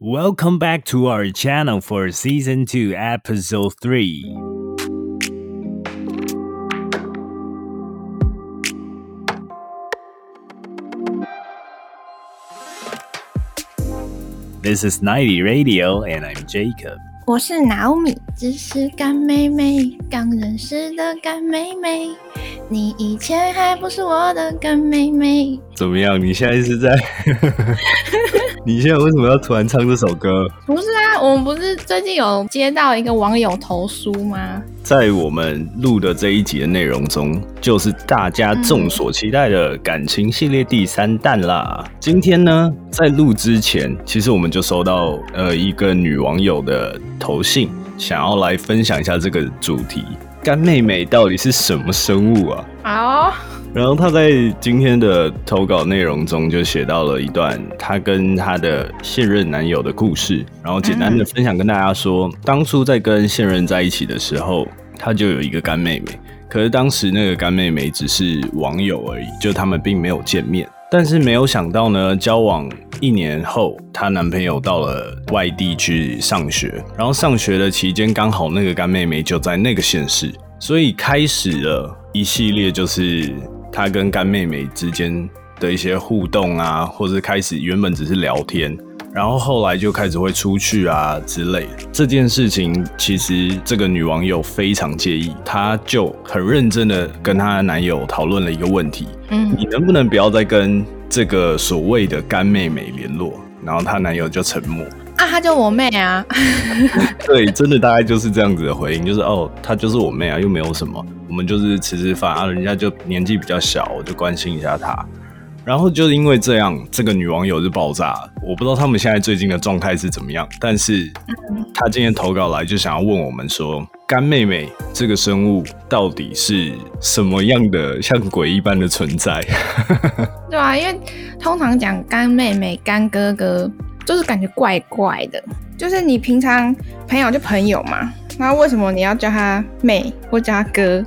Welcome back to our channel for season 2, episode 3. This is 90 Radio, and I'm Jacob. 我是 Naomi，只是干妹妹，刚认识的干妹妹。你以前还不是我的干妹妹。怎么样？你现在是在？ 你现在为什么要突然唱这首歌？不是啊，我们不是最近有接到一个网友投书吗？在我们录的这一集的内容中，就是大家众所期待的感情系列第三弹啦。今天呢，在录之前，其实我们就收到呃一个女网友的投信，想要来分享一下这个主题：干妹妹到底是什么生物啊？好。然后他在今天的投稿内容中就写到了一段他跟他的现任男友的故事，然后简单的分享跟大家说，当初在跟现任在一起的时候，他就有一个干妹妹，可是当时那个干妹妹只是网友而已，就他们并没有见面。但是没有想到呢，交往一年后，她男朋友到了外地去上学，然后上学的期间刚好那个干妹妹就在那个县市，所以开始了一系列就是。他跟干妹妹之间的一些互动啊，或者开始原本只是聊天，然后后来就开始会出去啊之类。这件事情其实这个女网友非常介意，她就很认真的跟她的男友讨论了一个问题：嗯，你能不能不要再跟这个所谓的干妹妹联络？然后她男友就沉默。啊，她就我妹啊。对，真的大概就是这样子的回应，就是哦，她就是我妹啊，又没有什么。我们就是吃吃饭啊，人家就年纪比较小，我就关心一下她。然后就是因为这样，这个女网友就爆炸。我不知道他们现在最近的状态是怎么样，但是她今天投稿来就想要问我们说，干妹妹这个生物到底是什么样的，像鬼一般的存在？对啊，因为通常讲干妹妹、干哥哥，就是感觉怪怪的。就是你平常朋友就朋友嘛。那为什么你要叫他妹或叫他哥？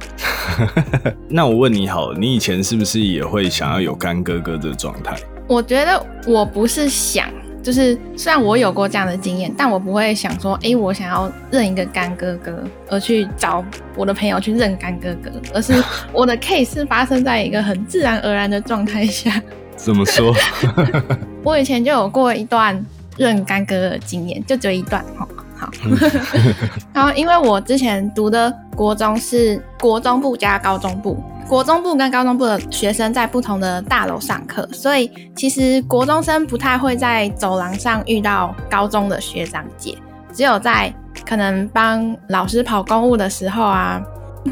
那我问你好，你以前是不是也会想要有干哥哥的状态？我觉得我不是想，就是虽然我有过这样的经验，但我不会想说，哎，我想要认一个干哥哥，而去找我的朋友去认干哥哥，而是我的 case 是发生在一个很自然而然的状态下。怎么说？我以前就有过一段认干哥哥的经验，就只有一段哈。好，然后因为我之前读的国中是国中部加高中部，国中部跟高中部的学生在不同的大楼上课，所以其实国中生不太会在走廊上遇到高中的学长姐，只有在可能帮老师跑公务的时候啊，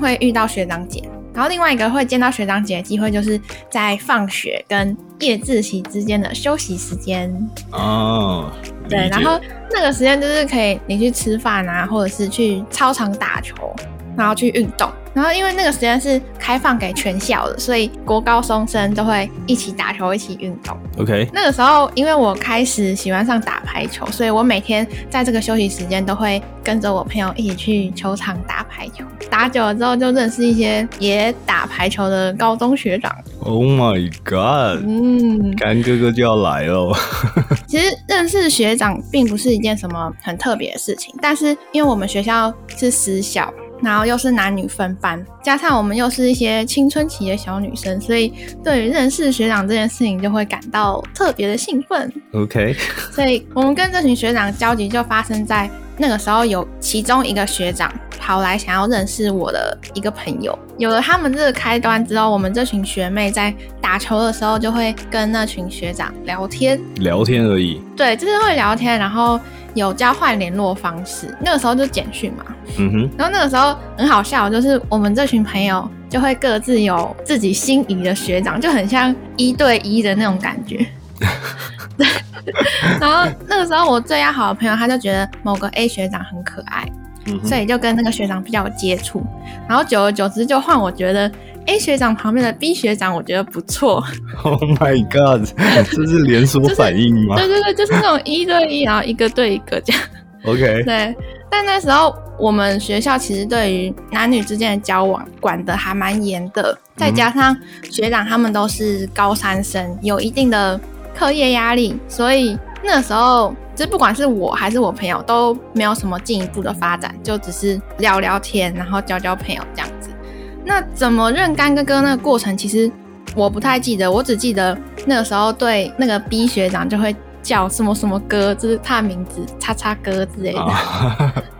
会遇到学长姐。然后另外一个会见到学长姐的机会，就是在放学跟夜自习之间的休息时间哦。对，然后那个时间就是可以你去吃饭啊，或者是去操场打球，然后去运动。然后因为那个时间是开放给全校的，所以国高中生都会一起打球，一起运动。OK，那个时候因为我开始喜欢上打排球，所以我每天在这个休息时间都会跟着我朋友一起去球场打排球。打久了之后，就认识一些也打排球的高中学长。Oh my god！嗯，干哥哥就要来了。其实认识学长并不是一件什么很特别的事情，但是因为我们学校是私校。然后又是男女分班，加上我们又是一些青春期的小女生，所以对于认识学长这件事情就会感到特别的兴奋。OK，所以我们跟这群学长交集就发生在那个时候，有其中一个学长跑来想要认识我的一个朋友。有了他们这个开端之后，我们这群学妹在打球的时候就会跟那群学长聊天，聊天而已。对，就是会聊天，然后。有交换联络方式，那个时候就简讯嘛。嗯哼。然后那个时候很好笑，就是我们这群朋友就会各自有自己心仪的学长，就很像一对一的那种感觉。对。然后那个时候我最要好的朋友，他就觉得某个 A 学长很可爱，所以就跟那个学长比较有接触。然后久而久之，就换我觉得。A 学长旁边的 B 学长，我觉得不错。Oh my god，这是连锁反应吗？对对对，就是那种一对一，然后一个对一个这样。OK。对，但那时候我们学校其实对于男女之间的交往管的还蛮严的，再加上学长他们都是高三生，有一定的课业压力，所以那时候就不管是我还是我朋友都没有什么进一步的发展，就只是聊聊天，然后交交朋友这样子。那怎么认干哥哥那个过程，其实我不太记得，我只记得那个时候对那个 B 学长就会叫什么什么哥，就是他的名字叉叉哥之类的。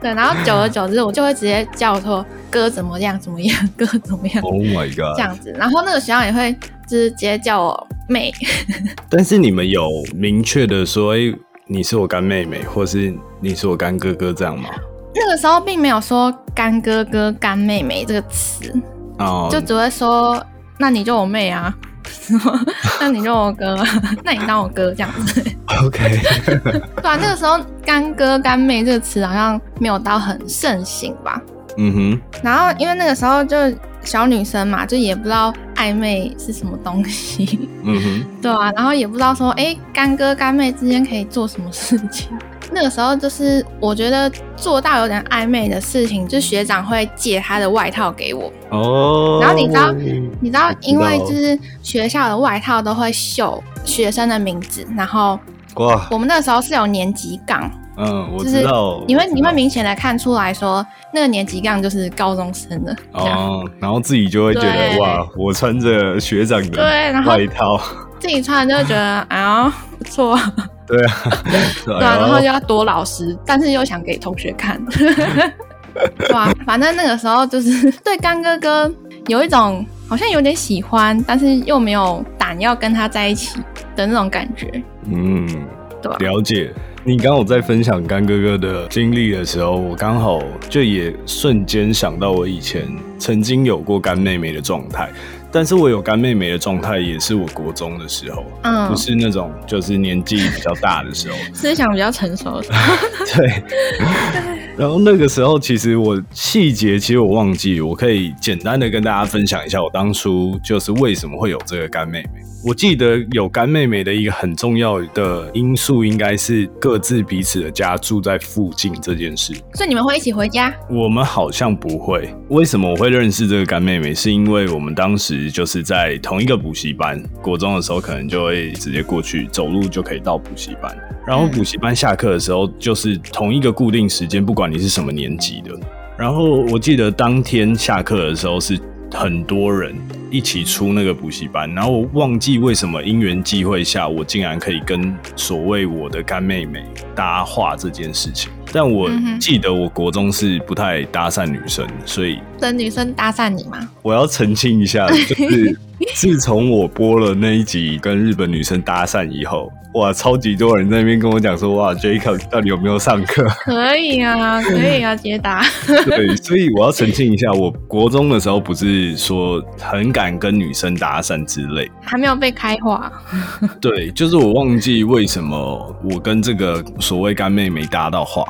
对，然后久而久之，我就会直接叫说哥怎么样怎么样，哥怎么样。Oh my god！这样子，然后那个学长也会直接叫我妹。但是你们有明确的说，哎，你是我干妹妹，或是你是我干哥哥这样吗？那个时候并没有说干哥哥、干妹妹这个词，哦，就只会说，那你就我妹啊，那你就我哥，那你当我哥这样子。OK。对啊，那个时候干哥、干妹这个词好像没有到很盛行吧。嗯哼。然后因为那个时候就小女生嘛，就也不知道暧昧是什么东西。嗯哼。对啊，然后也不知道说，哎，干哥干妹之间可以做什么事情。那个时候就是我觉得做到有点暧昧的事情，就学长会借他的外套给我哦。然后你知道，你知道，因为就是学校的外套都会绣学生的名字，然后哇，我们那个时候是有年级杠，嗯，我知道，你会你会明显的看出来说那个年级杠就是高中生的哦，然后自己就会觉得哇，我穿着学长的外套，自己穿就会觉得啊不错。对啊，对啊，然后就要多老实，但是又想给同学看，哇，反正那个时候就是对干哥哥有一种好像有点喜欢，但是又没有胆要跟他在一起的那种感觉。嗯，对，了解。你刚好在分享干哥哥的经历的时候，我刚好就也瞬间想到我以前曾经有过干妹妹的状态。但是我有干妹妹的状态，也是我国中的时候，嗯，不是那种就是年纪比较大的时候，思想比较成熟的，对。然后那个时候，其实我细节其实我忘记，我可以简单的跟大家分享一下，我当初就是为什么会有这个干妹妹。我记得有干妹妹的一个很重要的因素，应该是各自彼此的家住在附近这件事。所以你们会一起回家？我们好像不会。为什么我会认识这个干妹妹？是因为我们当时就是在同一个补习班，国中的时候可能就会直接过去走路就可以到补习班。然后补习班下课的时候就是同一个固定时间，不管你是什么年级的。然后我记得当天下课的时候是。很多人一起出那个补习班，然后我忘记为什么因缘际会下，我竟然可以跟所谓我的干妹妹搭话这件事情。但我记得我国中是不太搭讪女生，所以等女生搭讪你吗？我要澄清一下，就是 自从我播了那一集跟日本女生搭讪以后。哇，超级多人在那边跟我讲说，哇，Jacob 到底有没有上课？可以啊，可以啊，解答。对，所以我要澄清一下，我国中的时候不是说很敢跟女生搭讪之类，还没有被开化。对，就是我忘记为什么我跟这个所谓干妹没搭到话。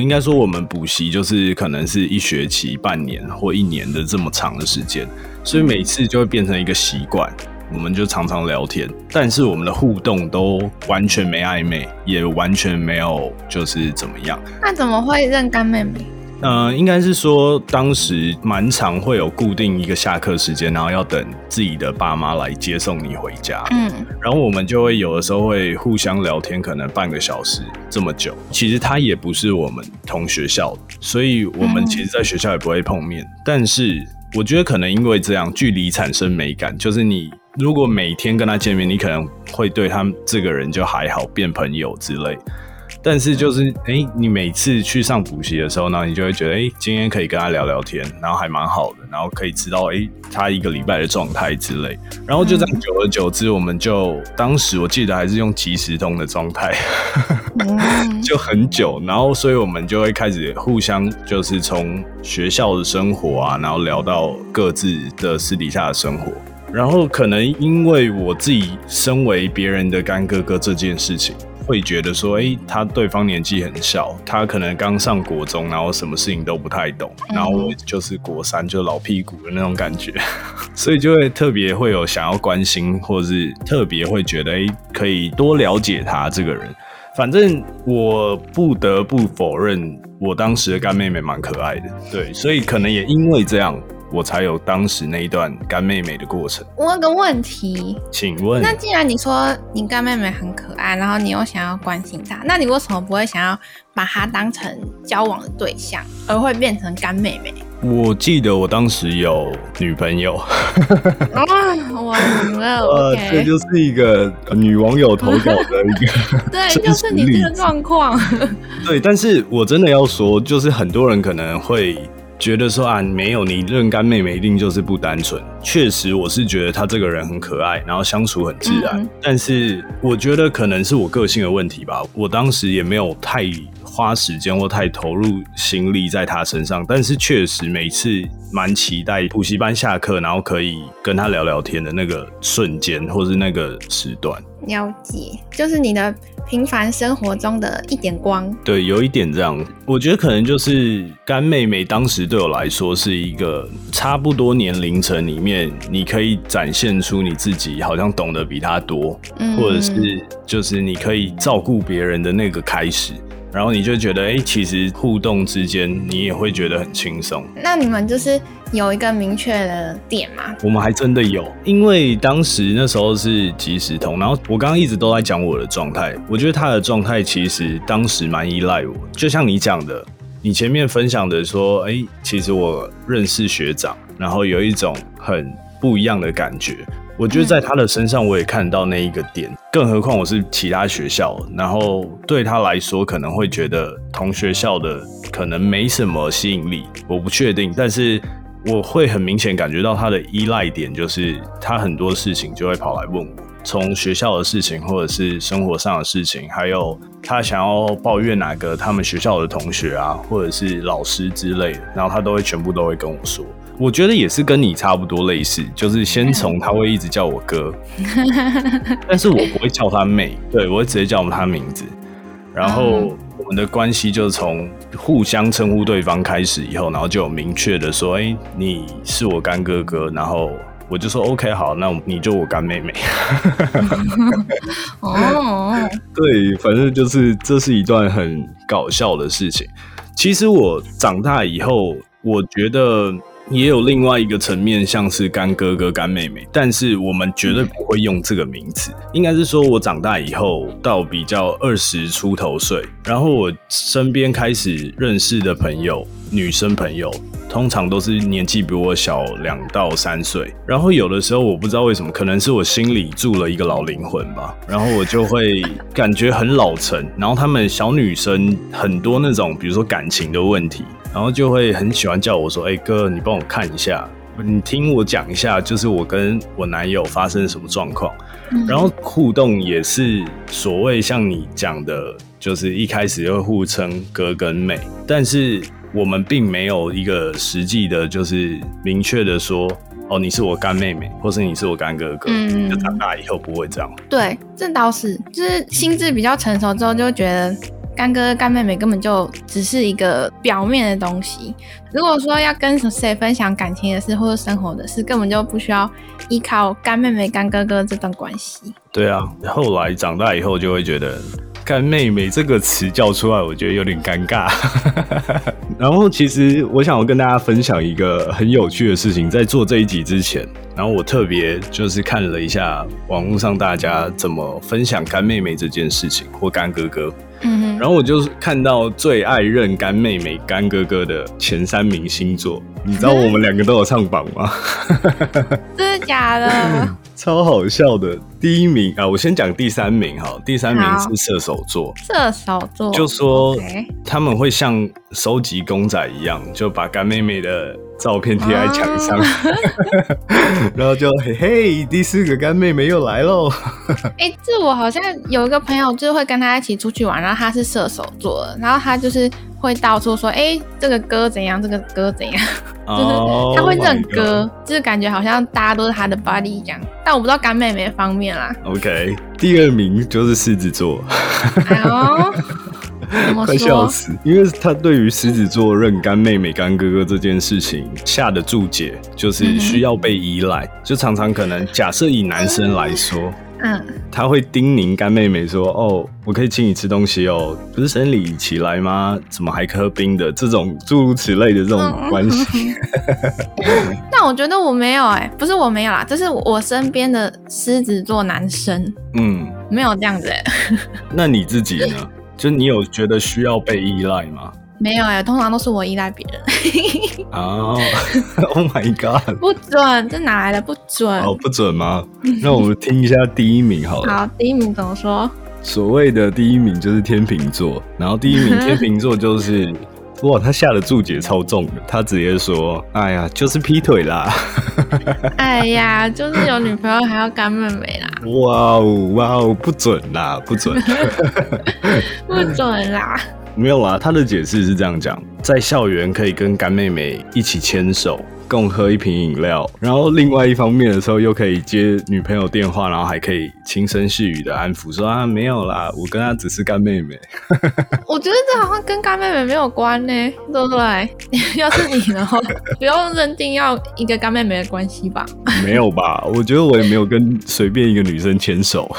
应该说我们补习就是可能是一学期、半年或一年的这么长的时间，所以每次就会变成一个习惯。我们就常常聊天，但是我们的互动都完全没暧昧，也完全没有就是怎么样。那怎么会认干妹妹？呃，应该是说当时蛮常会有固定一个下课时间，然后要等自己的爸妈来接送你回家。嗯，然后我们就会有的时候会互相聊天，可能半个小时这么久。其实他也不是我们同学校的，所以我们其实在学校也不会碰面。但是我觉得可能因为这样，距离产生美感，就是你。如果每天跟他见面，你可能会对他这个人就还好，变朋友之类。但是就是，哎，你每次去上补习的时候呢，你就会觉得，哎，今天可以跟他聊聊天，然后还蛮好的，然后可以知道，哎，他一个礼拜的状态之类。然后就这样，久而久之，我们就当时我记得还是用即时通的状态，就很久。然后，所以我们就会开始互相，就是从学校的生活啊，然后聊到各自的私底下的生活。然后可能因为我自己身为别人的干哥哥这件事情，会觉得说，哎，他对方年纪很小，他可能刚上国中，然后什么事情都不太懂，然后我就是国三，就老屁股的那种感觉，所以就会特别会有想要关心，或者是特别会觉得，哎，可以多了解他这个人。反正我不得不否认，我当时的干妹妹蛮可爱的，对，所以可能也因为这样。我才有当时那一段干妹妹的过程。我有个问题，请问，那既然你说你干妹妹很可爱，然后你又想要关心她，那你为什么不会想要把她当成交往的对象，而会变成干妹妹？我记得我当时有女朋友，啊，我懂了 呃，这就是一个女网友投稿的一个 对，就是你这个子。状况，对，但是我真的要说，就是很多人可能会觉得说啊，没有你认干妹妹一定就是不单纯。确实，我是觉得她这个人很可爱，然后相处很自然。嗯但是我觉得可能是我个性的问题吧，我当时也没有太花时间或太投入心力在她身上。但是确实每次蛮期待补习班下课，然后可以跟她聊聊天的那个瞬间，或是那个时段。了解，就是你的平凡生活中的一点光。对，有一点这样，我觉得可能就是干妹妹当时对我来说是一个差不多年龄层里面，你可以展现出你自己好像懂得比她多，嗯或者是就是你可以照顾别人的那个开始，然后你就觉得，哎、其实互动之间你也会觉得很轻松。那你们就是有一个明确的点吗？我们还真的有，因为当时那时候是即时通，然后我刚刚一直都在讲我的状态，我觉得他的状态其实当时蛮依赖我，就像你讲的，你前面分享的说，哎、其实我认识学长，然后有一种很不一样的感觉。我觉得在他的身上，我也看到那一个点，更何况我是其他学校，然后对他来说可能会觉得同学校的可能没什么吸引力，我不确定，但是我会很明显感觉到他的依赖点，就是他很多事情就会跑来问我，从学校的事情，或者是生活上的事情，还有他想要抱怨哪个他们学校的同学啊，或者是老师之类的，然后他都会全部都会跟我说。我觉得也是跟你差不多类似，就是先从他会一直叫我哥，但是我不会叫他妹，对我会直接叫他名字。然后我们的关系就从互相称呼对方开始以后，然后就有明确的说：“哎、你是我干哥哥。”然后我就说：“OK，好，那你就我干妹妹。哦，”对，反正就是这是一段很搞笑的事情。其实我长大以后，我觉得也有另外一个层面，像是干哥哥、干妹妹，但是我们绝对不会用这个名字。应该是说，我长大以后到比较二十出头岁，然后我身边开始认识的朋友，女生朋友。通常都是年纪比我小两到三岁，然后有的时候我不知道为什么，可能是我心里住了一个老灵魂吧，然后我就会感觉很老成，然后她们小女生很多那种，比如说感情的问题，然后就会很喜欢叫我说：“哎、哥，你帮我看一下，你听我讲一下，就是我跟我男友发生什么状况。”然后互动也是所谓像你讲的，就是一开始会互称哥跟妹，但是我们并没有一个实际的，就是明确的说，哦，你是我干妹妹，或是你是我干哥哥。嗯就长大以后不会这样。对，这倒是，就是心智比较成熟之后，就会觉得干哥哥干妹妹根本就只是一个表面的东西。如果说要跟谁分享感情的事或者生活的事，根本就不需要依靠干妹妹、干哥哥这段关系。对啊，后来长大以后就会觉得“干妹妹”这个词叫出来，我觉得有点尴尬。然后，其实我想要跟大家分享一个很有趣的事情，在做这一集之前，然后我特别就是看了一下网络上大家怎么分享干妹妹这件事情或干哥哥，然后我就看到最爱认干妹妹、干哥哥的前三名星座，你知道我们两个都有唱榜吗？真的假的？超好笑的。第一名啊，我先讲第三名哈。第三名是射手座，射手座就说他们会像收集公仔一样，就把干妹妹的照片贴在墙上，哦 然后就嘿嘿，第四个干妹妹又来喽。哎、这我好像有一个朋友，就是会跟他一起出去玩，然后他是射手座，然后他就是会到处说，哎、这个歌怎样，这个歌怎样，就是哦他会认 my god 歌就是感觉好像大家都是他的 buddy 一样。但我不知道干妹妹的方面啦。OK，第二名就是狮子座，快笑？死！因为他对于狮子座认干妹妹、干哥哥这件事情下的注解，就是需要被依赖，就常常可能假设以男生来说，嗯，他会叮咛干妹妹说：“哦，我可以请你吃东西哦，不是生理期来吗？怎么还喝冰的？这种诸如此类的这种关系。但我觉得我没有哎、不是我没有啦，这是我身边的狮子座男生嗯，没有这样子、欸，那你自己呢？就你有觉得需要被依赖吗？没有哎、通常都是我依赖别人，哦、oh my god！不准，这哪来的不准？哦，不准吗？那我们听一下第一名好了。好，第一名怎么说？所谓的第一名就是天秤座，然后第一名天秤座就是，哇，他下的注解超重的，他直接说，哎呀，就是劈腿啦，哎呀，就是有女朋友还要干妹妹啦，哇哦哇哦，不准啦，不准，不准啦。没有啦，他的解释是这样讲，在校园可以跟干妹妹一起牵手。共喝一瓶饮料，然后另外一方面的时候又可以接女朋友电话，然后还可以轻声细语的安抚说啊没有啦，我跟她只是干妹妹。我觉得这好像跟干妹妹没有关呢，对不对？要是你的话，不用认定要一个干妹妹的关系吧。没有吧？我觉得我也没有跟随便一个女生牵手，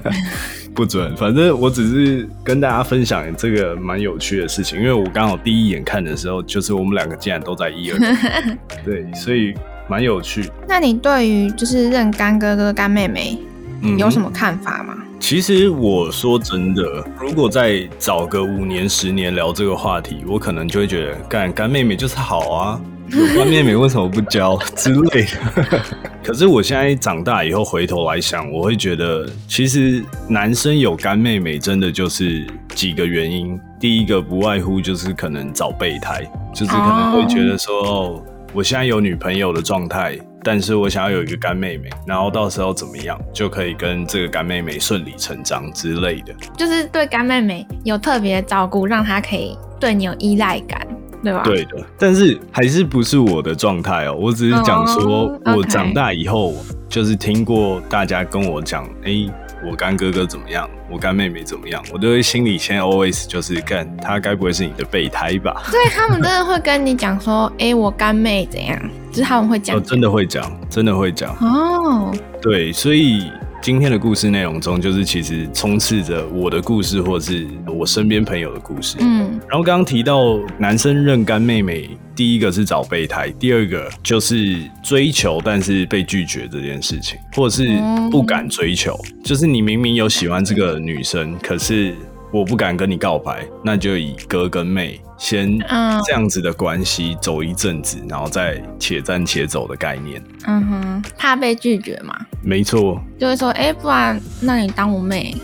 不准。反正我只是跟大家分享这个蛮有趣的事情，因为我刚好第一眼看的时候，就是我们两个竟然都在一二年，对，所以蛮有趣。那你对于就是认干哥哥、干妹妹嗯有什么看法吗？其实我说真的，如果再早个五年、十年聊这个话题，我可能就会觉得干干妹妹就是好啊，有干妹妹为什么不交 之类的。可是我现在长大以后回头来想，我会觉得其实男生有干妹妹真的就是几个原因。第一个不外乎就是可能找备胎，就是可能会觉得说，哦，我现在有女朋友的状态，但是我想要有一个干妹妹，然后到时候怎么样就可以跟这个干妹妹顺理成章之类的。就是对干妹妹有特别照顾，让她可以对你有依赖感，对吧？对的，但是还是不是我的状态哦。我只是讲说哦，我长大以后就是听过大家跟我讲，哎、我干哥哥怎么样，我干妹妹怎么样，我都会心里先 always 就是干他该不会是你的备胎吧？所以他们真的会跟你讲说，哎、我干妹怎样？就是他们会讲哦，真的会讲，真的会讲。哦，对，所以今天的故事内容中，就是其实充斥着我的故事，或者是我身边朋友的故事。嗯，然后刚刚提到男生认干妹妹，第一个是找备胎，第二个就是追求但是被拒绝这件事情，或者是不敢追求，就是你明明有喜欢这个女生，可是我不敢跟你告白，那就以哥跟妹先嗯。这样子的关系走一阵子，然后再且战且走的概念。嗯哼，怕被拒绝嘛，没错，就会说，哎、不然那你当我妹，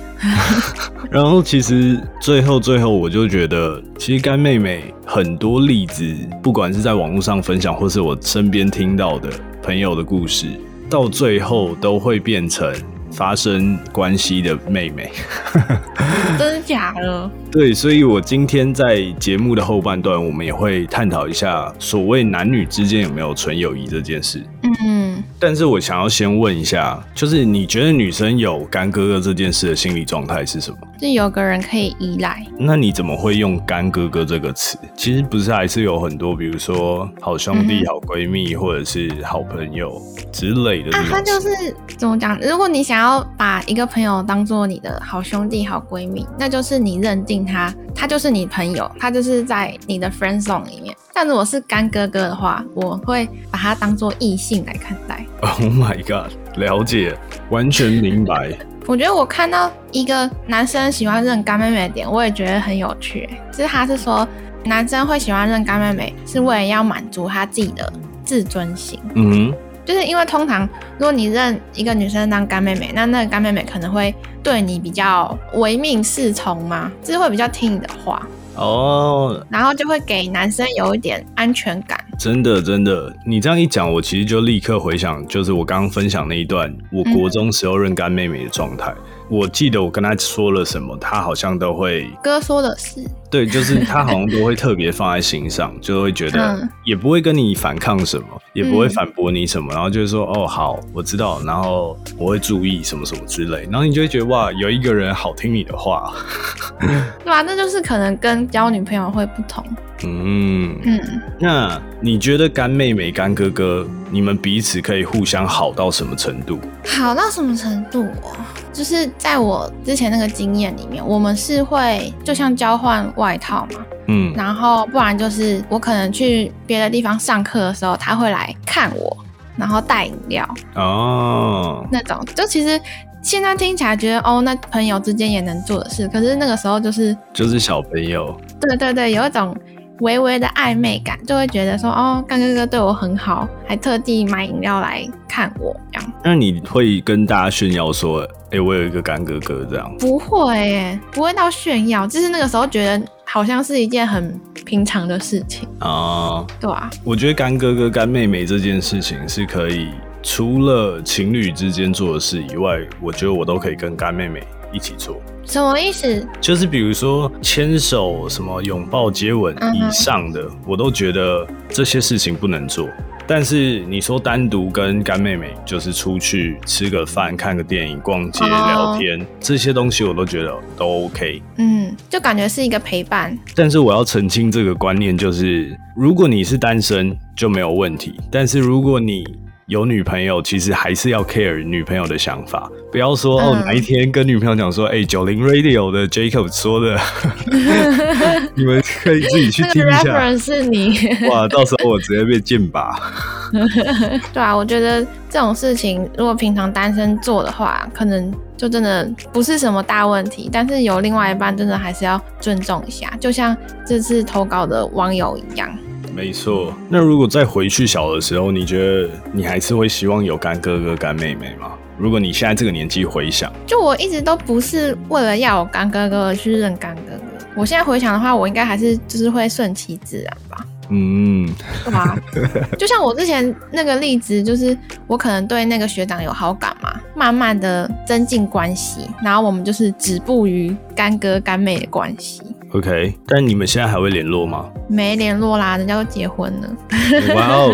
然后其实最后最后，我就觉得，其实干妹妹很多例子，不管是在网络上分享，或是我身边听到的朋友的故事，到最后都会变成发生关系的妹妹。真的假的？对，所以我今天在节目的后半段，我们也会探讨一下所谓男女之间有没有纯友谊这件事。嗯，但是我想要先问一下，就是你觉得女生有干哥哥这件事的心理状态是什么？是有个人可以依赖，那你怎么会用“干哥哥”这个词？其实不是，还是有很多，比如说好兄弟、嗯好闺蜜，或者是好朋友之类的那啊，他就是怎么讲？如果你想要把一个朋友当做你的好兄弟、好闺蜜，那就是你认定他，他就是你朋友，他就是在你的 friend zone 里面。但如果是干哥哥的话，我会把他当做异性来看待。Oh my god，了解，完全明白。我觉得我看到一个男生喜欢认干妹妹的点，我也觉得很有趣。就是他是说，男生会喜欢认干妹妹，是为了要满足他自己的自尊心。嗯哼，就是因为通常如果你认一个女生当干妹妹，那那个干妹妹可能会对你比较唯命是从嘛，就是会比较听你的话，哦，然后就会给男生有一点安全感。真的真的，你这样一讲，我其实就立刻回想，就是我刚刚分享那一段，我国中时候认干妹妹的状态。我记得我跟他说了什么，他好像都会哥说的是，对，就是他好像都会特别放在心上，就会觉得嗯。也不会跟你反抗什么，也不会嗯。反驳你什么，然后就是说哦好，我知道，然后我会注意什么什么之类，然后你就会觉得哇，有一个人好听你的话，对啊、那就是可能跟交女朋友会不同。嗯，嗯，那你觉得干妹妹、干哥哥，你们彼此可以互相好到什么程度？好到什么程度哦？就是在我之前那个经验里面，我们是会就像交换外套嘛，嗯，然后不然就是我可能去别的地方上课的时候，他会来看我，然后带饮料哦，那种。就其实现在听起来觉得哦，那朋友之间也能做的事，可是那个时候就是就是小朋友，对对对，有一种微微的暧昧感，就会觉得说哦，干哥哥对我很好，还特地买饮料来看我这样。那你会跟大家炫耀说，哎、我有一个干哥哥这样？不会耶，不会到炫耀，就是那个时候觉得好像是一件很平常的事情，啊、对啊，我觉得干哥哥、干妹妹这件事情是可以，除了情侣之间做的事以外，我觉得我都可以跟干妹妹一起做。什么意思？就是比如说牵手、什么拥抱、接吻以上的，我都觉得这些事情不能做。但是你说单独跟干妹妹，就是出去吃个饭、看个电影、逛街、哦聊天，这些东西我都觉得都 OK。嗯，就感觉是一个陪伴，但是我要澄清这个观念，就是如果你是单身就没有问题，但是如果你有女朋友，其实还是要 care 女朋友的想法，不要说、哦嗯哪一天跟女朋友讲说，哎、九零 Radio 的 Jacob 说的，你们可以自己去那个听一下。reference 是你，哇，到时候我直接被禁吧。对啊，我觉得这种事情如果平常单身做的话，可能就真的不是什么大问题，但是有另外一半，真的还是要尊重一下，就像这次投稿的网友一样。没错，那如果再回去小的时候，你觉得你还是会希望有干哥哥、干妹妹吗？如果你现在这个年纪回想，就我一直都不是为了要有干哥哥而去认干哥哥，我现在回想的话，我应该还是就是会顺其自然吧。嗯，对吧？就像我之前那个例子，就是我可能对那个学长有好感嘛，慢慢的增进关系，然后我们就是止步于干哥干妹的关系，OK，但你们现在还会联络吗？没联络啦，人家都结婚了。哇哦，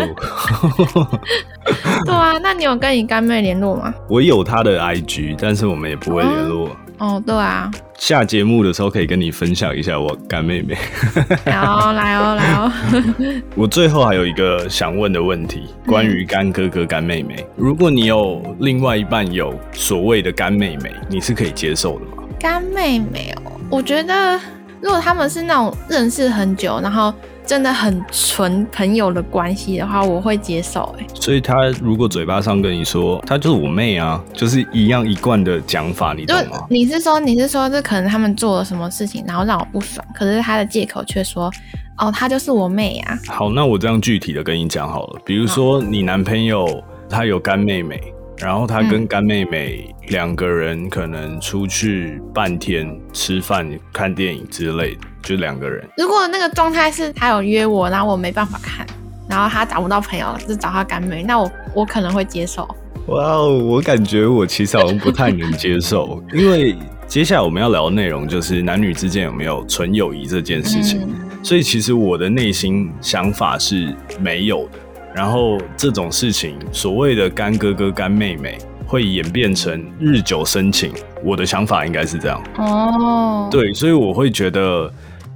对啊，那你有跟你干妹联络吗？我有她的 IG，但是我们也不会联络。哦，对啊，下节目的时候可以跟你分享一下我干妹妹。来哦，来哦，来哦。我最后还有一个想问的问题，关于干哥哥、干妹妹。如果你有另外一半有所谓的干妹妹，你是可以接受的吗？干妹妹哦，我觉得如果他们是那种认识很久，然后真的很纯朋友的关系的话，我会接受。哎，所以他如果嘴巴上跟你说她就是我妹啊，就是一样一贯的讲法，你就懂吗？你是说你是说这可能他们做了什么事情，然后让我不爽，可是他的借口却说，哦，她就是我妹啊。好，那我这样具体的跟你讲好了，比如说你男朋友他有干妹妹，然后他跟干妹妹两个人可能出去半天吃饭、看电影之类的，就两个人。如果那个状态是他有约我，然后我没办法看，然后他找不到朋友，就找他干妹，那我我可能会接受。哇哦，我感觉我其实好像不太能接受，因为接下来我们要聊的内容就是男女之间有没有纯友谊这件事情。嗯所以其实我的内心想法是没有的。然后这种事情，所谓的干哥哥、干妹妹，会演变成日久生情。我的想法应该是这样。哦，，对，所以我会觉得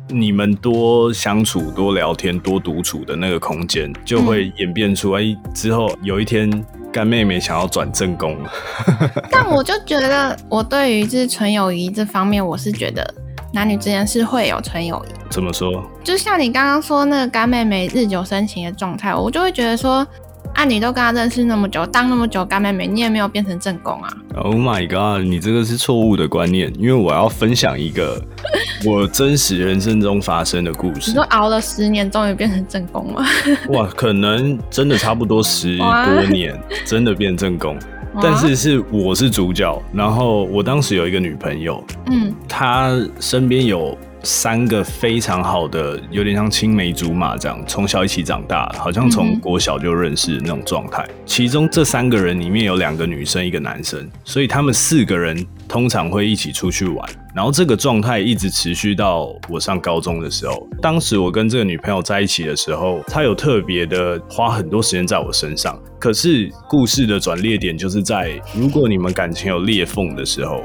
你们多相处、多聊天、多独处的那个空间，就会演变出哎、之后有一天干妹妹想要转正宫了。但我就觉得我对于就是纯友谊这方面，我是觉得男女之间是会有纯友谊。怎么说？就像你刚刚说那个干妹妹日久生情的状态，我就会觉得说，啊，你都跟她认识那么久，当那么久干妹妹，你也没有变成正宫啊。Oh my god！你这个是错误的观念，因为我要分享 一个我真实人生中发生的故事你说。熬了十年，终于变成正宫了？哇，可能真的差不多十多年，真的变正宫。但是是我是主角，然后我当时有一个女朋友，嗯。她身边有三个非常好的，有点像青梅竹马这样，从小一起长大，好像从嗯国小就认识的那种状态。其中这三个人里面有两个女生，一个男生，所以他们四个人通常会一起出去玩。然后这个状态一直持续到我上高中的时候。当时我跟这个女朋友在一起的时候，她有特别的花很多时间在我身上。可是故事的转捩点就是在，如果你们感情有裂缝的时候，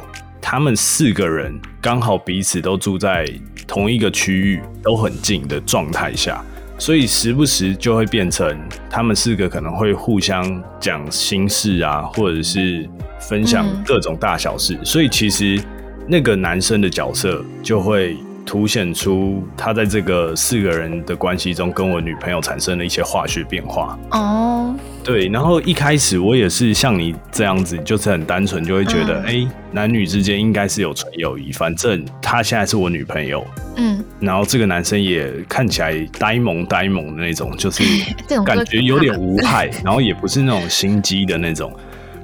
他们四个人刚好彼此都住在同一个区域，都很近的状态下，所以时不时就会变成他们四个可能会互相讲心事啊，或者是分享各种大小事，所以其实那个男生的角色就会。凸显出他在这个四个人的关系中，跟我女朋友产生了一些化学变化。哦，对，然后一开始我也是像你这样子，就是很单纯，就会觉得，哎，男女之间应该是有纯友谊，反正她现在是我女朋友。嗯，然后这个男生也看起来呆萌呆萌的那种，就是 感觉有点无害，然后也不是那种心机的那种。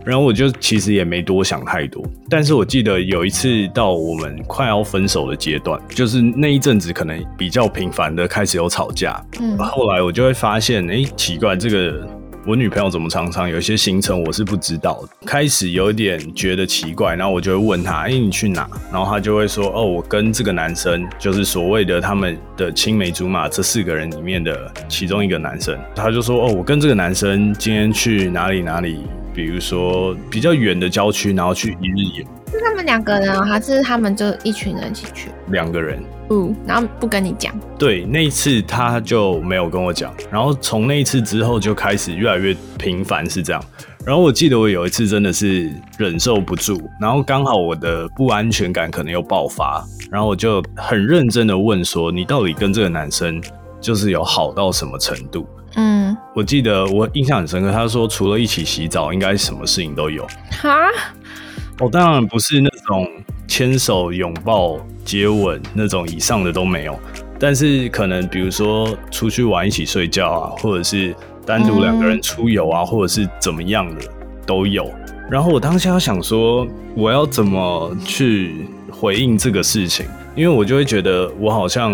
然后我就其实也没多想太多，但是我记得有一次到我们快要分手的阶段，就是那一阵子可能比较频繁的开始有吵架。嗯，后来我就会发现，哎，奇怪，这个我女朋友怎么常常有些行程我是不知道，开始有点觉得奇怪，然后我就会问他，哎，你去哪？然后他就会说，哦，我跟这个男生，就是所谓的他们的青梅竹马这四个人里面的其中一个男生，他就说，哦，我跟这个男生今天去哪里哪里。比如说比较远的郊区，然后去一日游，是他们两个人还是他们就一群人一起去？两个人，嗯，然后不跟你讲。对，那一次他就没有跟我讲，然后从那一次之后就开始越来越频繁是这样。然后我记得我有一次真的是忍受不住，然后刚好我的不安全感可能又爆发，然后我就很认真的问说：“你到底跟这个男生就是有好到什么程度？”嗯，我记得我印象很深刻，他说除了一起洗澡，应该什么事情都有。哈，我当然不是那种牵手、拥抱、接吻那种以上的都没有，但是可能比如说出去玩、一起睡觉啊，或者是单独两个人出游啊，或者是怎么样的都有。然后我当下想说，我要怎么去回应这个事情？因为我就会觉得我好像。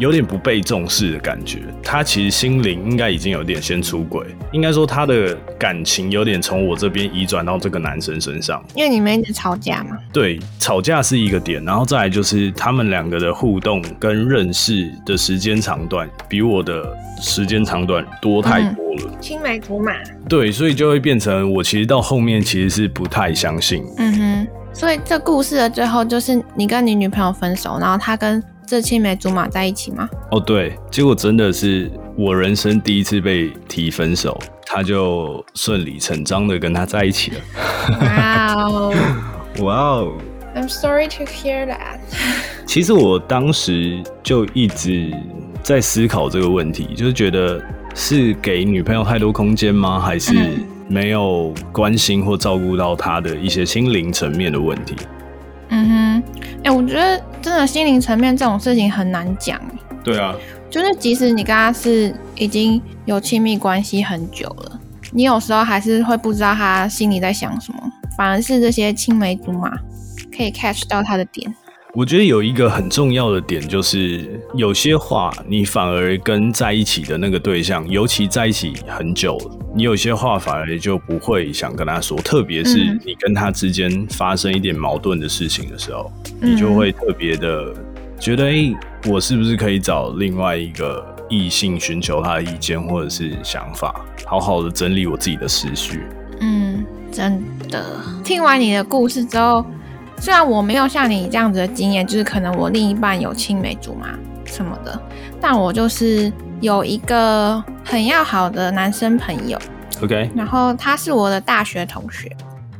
有点不被重视的感觉，他其实心灵应该已经有点先出轨，应该说他的感情有点从我这边移转到这个男生身上。因为你们一直吵架嘛。对，吵架是一个点，然后再来就是他们两个的互动跟认识的时间长短，比我的时间长短多太多了。青梅竹马。对，所以就会变成我其实到后面其实是不太相信。嗯哼，所以这故事的最后就是你跟你女朋友分手，然后他跟。这青梅竹马在一起吗？哦，对，结果真的是我人生第一次被提分手，他就顺理成章的跟他在一起了。哇哦，哇哦！I'm sorry to hear that。其实我当时就一直在思考这个问题，就是觉得是给女朋友太多空间吗？还是没有关心或照顾到她的一些心灵层面的问题？嗯哼，哎，我觉得真的心灵层面这种事情很难讲。对啊，就是即使你跟他是已经有亲密关系很久了，你有时候还是会不知道他心里在想什么，反而是这些青梅竹马可以 catch 到他的点。我觉得有一个很重要的点，就是有些话你反而跟在一起的那个对象，尤其在一起很久，你有些话反而就不会想跟他说。特别是你跟他之间发生一点矛盾的事情的时候，你就会特别的觉得，哎，我是不是可以找另外一个异性寻求他的意见或者是想法，好好的整理我自己的思绪。嗯，真的。听完你的故事之后。虽然我没有像你这样子的经验，就是可能我另一半有青梅竹马什么的，但我就是有一个很要好的男生朋友，OK，然后他是我的大学同学，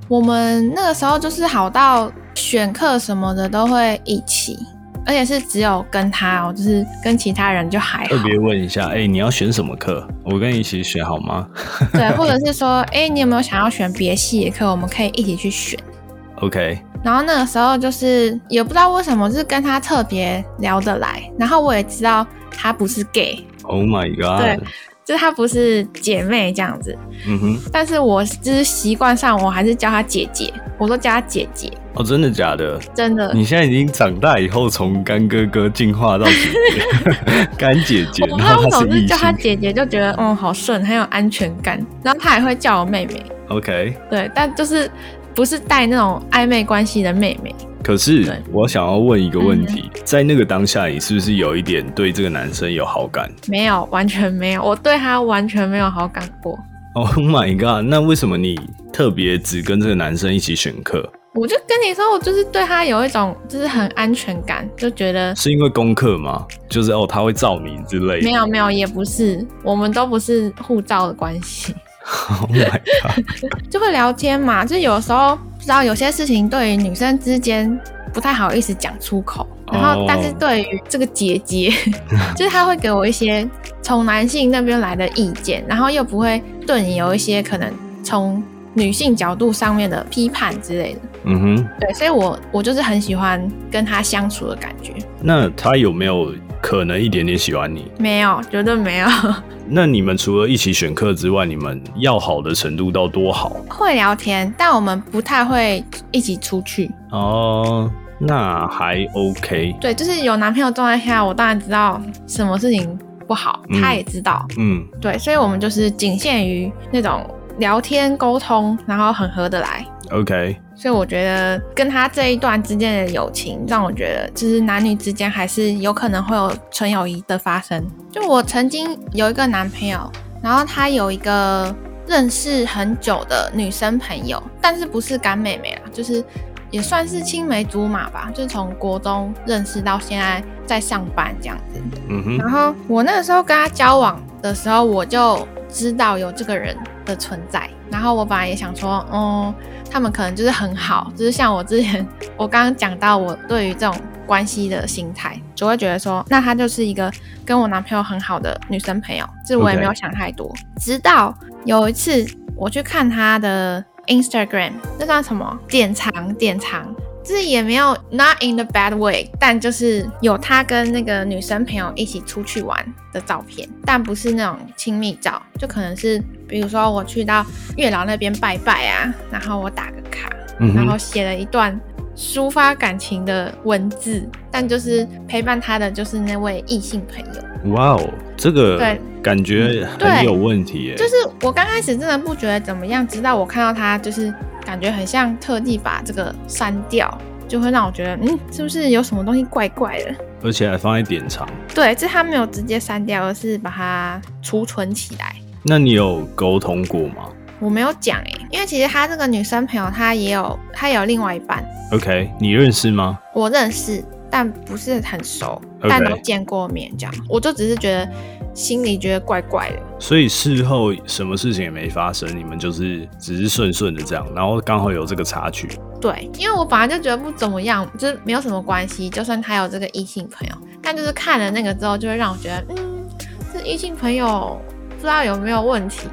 我们那个时候就是好到选课什么的都会一起，而且是只有跟他哦，就是跟其他人就还好。特别问一下，哎，你要选什么课？我跟你一起选好吗？对，或者是说，哎，你有没有想要选别系的课？我们可以一起去选。OK。然后那个时候就是也不知道为什么，就是跟他特别聊得来。然后我也知道他不是 gay。Oh my god！对，就是他不是姐妹这样子。嗯哼。但是我就是习惯上，我还是叫他姐姐，我都叫他姐姐。哦，真的假的？真的。你现在已经长大以后，从干哥哥进化到姐姐，干姐姐。我总是叫他姐姐，就觉得嗯好顺，很有安全感。然后他也会叫我妹妹。OK。对，但就是。不是带那种暧昧关系的妹妹。可是我想要问一个问题，在那个当下，你是不是有一点对这个男生有好感？没有，完全没有，我对他完全没有好感过。Oh my god！那为什么你特别只跟这个男生一起选课？我就跟你说，我就是对他有一种就是很安全感，就觉得是因为功课吗？就是哦，他会照你之类的。没有没有，也不是，我们都不是护照的关系。Oh my god！就会聊天嘛，就有时候不知道有些事情对于女生之间不太好意思讲出口，然后但是对于这个姐姐，就是她会给我一些从男性那边来的意见，然后又不会对你有一些可能从女性角度上面的批判之类的。嗯哼，对，所以我我就是很喜欢跟她相处的感觉。那她有没有可能一点点喜欢你？没有，绝对没有。那你们除了一起选课之外，你们要好的程度到多好？会聊天，但我们不太会一起出去。哦，那还 OK。对，就是有男朋友状态下，我当然知道什么事情不好，他也知道。嗯，对，所以我们就是仅限于那种聊天沟通，然后很合得来。OK，所以我觉得跟他这一段之间的友情，让我觉得就是男女之间还是有可能会有纯友谊的发生。就我曾经有一个男朋友，然后他有一个认识很久的女生朋友，但是不是干妹妹啦，就是也算是青梅竹马吧，就是从国中认识到现在在上班这样子。嗯哼，然后我那个时候跟他交往的时候，我就知道有这个人的存在。然后我本来也想说，哦、他们可能就是很好，就是像我之前我刚刚讲到我对于这种关系的心态，就会觉得说，那她就是一个跟我男朋友很好的女生朋友，就我也没有想太多。直到有一次我去看她的 Instagram，那叫什么典藏典藏。就是也没有 not in the bad way，但就是有他跟那个女生朋友一起出去玩的照片，但不是那种亲密照，就可能是比如说我去到月老那边拜拜啊，然后我打个卡，嗯，然后写了一段抒发感情的文字，但就是陪伴他的就是那位异性朋友。哇哦，这个对感觉很有问题耶。就是我刚开始真的不觉得怎么样，直到我看到他，就是感觉很像特地把这个删掉，就会让我觉得，嗯，是不是有什么东西怪怪的？而且还放在典藏。对，这他没有直接删掉，而是把它储存起来。那你有沟通过吗我没有讲诶，因为其实他这个女生朋友，她也有，她也有另外一半，？OK，你认识吗？我认识，但不是很熟但都见过面，这样，我就只是觉得心里觉得怪怪的。所以事后什么事情也没发生，你们就是只是顺顺的这样，然后刚好有这个插曲。对，因为我本来就觉得不怎么样，就是没有什么关系。就算他有这个异性朋友，但就是看了那个之后，就会让我觉得，嗯，这异性朋友不知道有没有问题。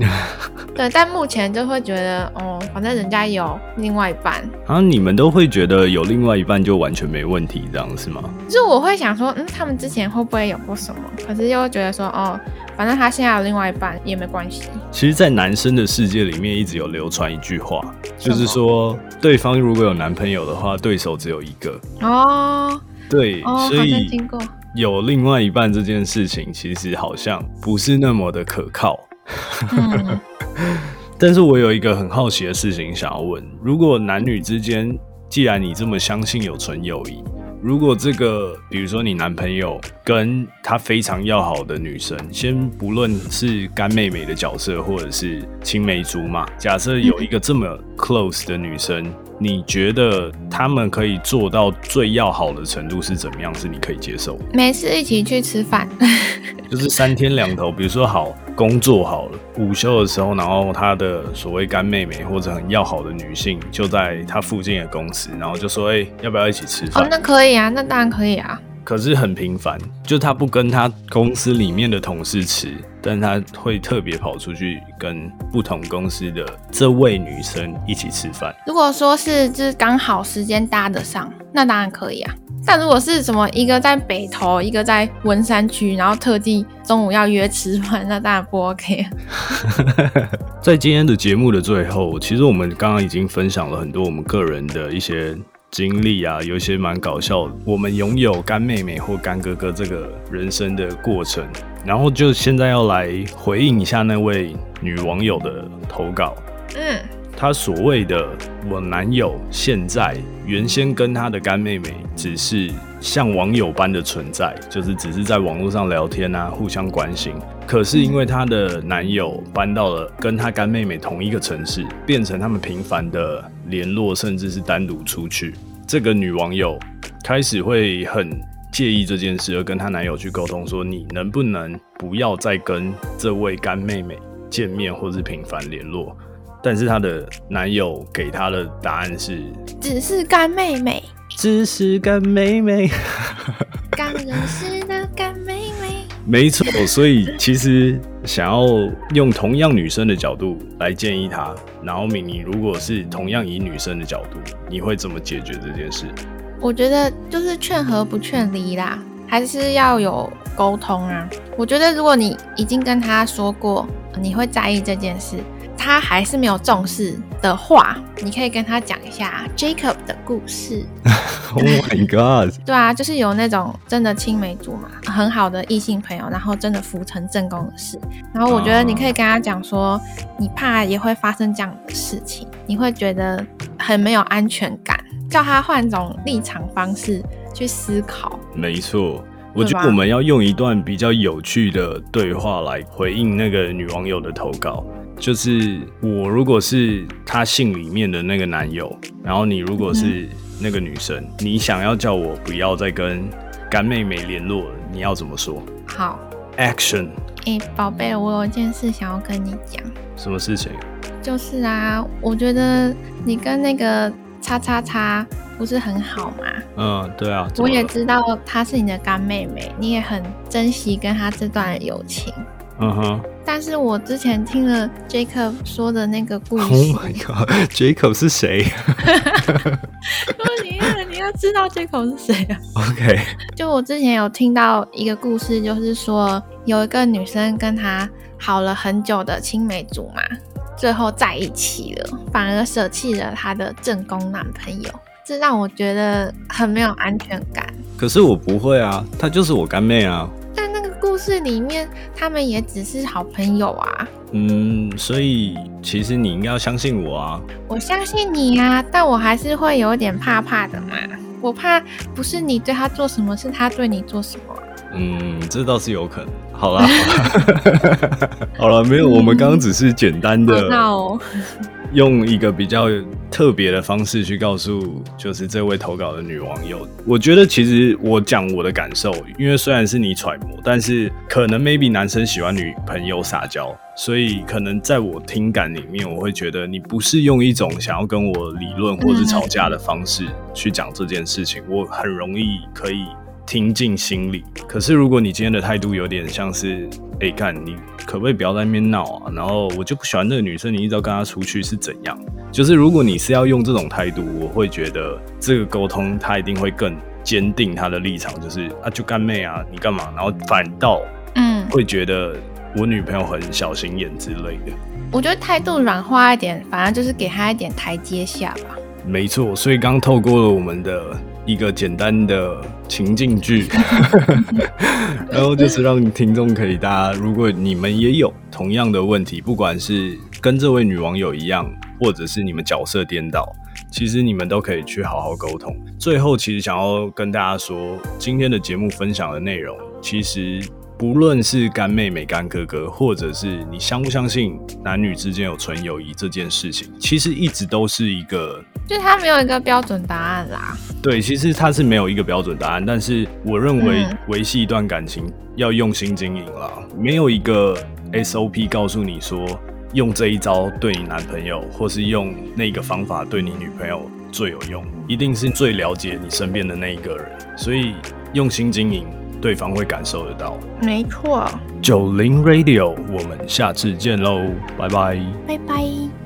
对，但目前就会觉得，哦，反正人家有另外一半，然后你们都会觉得有另外一半就完全没问题，这样是吗？就是我会想说，嗯，他们之前会不会有过什么？可是又会觉得说，哦，反正他现在有另外一半也没关系。其实，在男生的世界里面，一直有流传一句话，就是说，对方如果有男朋友的话，对手只有一个。哦对，所以。有另外一半这件事情，其实好像不是那么的可靠。但是我有一个很好奇的事情想要问：如果男女之间，既然你这么相信有纯友谊，如果这个，比如说你男朋友跟他非常要好的女生，先不论是干妹妹的角色，或者是青梅竹马，假设有一个这么 close 的女生，你觉得他们可以做到最要好的程度是怎么样？是你可以接受的？没事一起去吃饭。就是三天两头，比如说好工作好了，午休的时候，然后他的所谓干妹妹或者很要好的女性就在他附近的公司，然后就说：“哎、要不要一起吃哦饭？”，那可以啊，那当然可以啊。可是很频繁，就他不跟他公司里面的同事吃，但他会特别跑出去跟不同公司的这位女生一起吃饭。如果说是就是刚好时间搭得上，那当然可以啊。但如果是什么一个在北投，一个在文山区，然后特地中午要约吃饭，那当然不 OK 啊。在今天的节目的最后，其实我们刚刚已经分享了很多我们个人的一些经历啊，有一些蛮搞笑的。我们拥有干妹妹或干哥哥这个人生的过程，然后就现在要来回应一下那位女网友的投稿。嗯，她所谓的我男友现在原先跟她的干妹妹只是像网友般的存在，就是只是在网络上聊天啊，互相关心。可是因为她的男友搬到了跟她干妹妹同一个城市，变成他们频繁的联络，甚至是单独出去。这个女网友开始会很介意这件事，而跟她男友去沟通说：“你能不能不要再跟这位干妹妹见面，或是频繁联络？”但是她的男友给她的答案是：“只是干妹妹，只是干妹妹，刚认识的干妹妹。”没错，所以其实想要用同样女生的角度来建议她，然后米妮如果是同样以女生的角度，你会怎么解决这件事？我觉得就是劝和不劝离啦，还是要有沟通啊。我觉得如果你已经跟他说过你会在意这件事。他还是没有重视的话，你可以跟他讲一下 Jacob 的故事。Oh my god！对啊，就是有那种真的青梅竹马、很好的异性朋友，然后真的浮成正宫的事。然后我觉得你可以跟他讲说，你怕也会发生这样的事情，你会觉得很没有安全感，叫他换种立场方式去思考。没错，我觉得我们要用一段比较有趣的对话来回应那个女网友的投稿。就是我如果是他信里面的那个男友，然后你如果是那个女生，你想要叫我不要再跟干妹妹联络了，你要怎么说？好，Action！哎，宝贝，我有一件事想要跟你讲。什么事情？就是啊，我觉得你跟那个叉叉叉不是很好吗？嗯，对啊。我也知道她是你的干妹妹，你也很珍惜跟她这段友情。嗯哼，但是我之前听了 Jacob 说的那个故事。Oh my god，Jacob 是谁？你要你要知道 Jacob 是谁啊？OK，就我之前有听到一个故事，就是说有一个女生跟她好了很久的青梅竹马，最后在一起了，反而舍弃了她的正宫男朋友，这让我觉得很没有安全感。可是我不会啊，她就是我干妹啊。是里面他们也只是好朋友啊。嗯，所以其实你应该要相信我啊。我相信你啊，但我还是会有点怕怕的嘛。我怕不是你对他做什么，是他对你做什么。嗯，这倒是有可能。好了，好了，没有，我们刚刚只是简单的。用一个比较特别的方式去告诉，就是这位投稿的女网友，我觉得其实我讲我的感受，因为虽然是你揣摩，但是可能 maybe 男生喜欢女朋友撒娇，所以可能在我听感里面，我会觉得你不是用一种想要跟我理论或是吵架的方式去讲这件事情，我很容易可以。听进心里。可是，如果你今天的态度有点像是，哎，看你可不可以不要在那边闹啊？然后我就不喜欢那个女生，你一直要跟她出去是怎样？就是如果你是要用这种态度，我会觉得这个沟通他一定会更坚定他的立场，就是啊，就干妹啊，你干嘛？然后反倒嗯，会觉得我女朋友很小心眼之类的。我觉得态度软化一点，反而就是给她一点台阶下吧。没错，所以刚透过了我们的。一个简单的情境剧，然后就是让听众可以，大家如果你们也有同样的问题，不管是跟这位女网友一样，或者是你们角色颠倒，其实你们都可以去好好沟通。最后，其实想要跟大家说，今天的节目分享的内容，其实。不论是干妹妹、干哥哥，或者是你相不相信男女之间有纯友谊这件事情，其实一直都是一个，就他没有一个标准答案啦。对，其实他是没有一个标准答案，但是我认为维系一段感情要用心经营啦，没有一个 SOP 告诉你说用这一招对你男朋友，或是用那个方法对你女朋友最有用，一定是最了解你身边的那一个人，所以用心经营。对方会感受得到，没错。九零 Radio，我们下次见喽，拜拜，拜拜。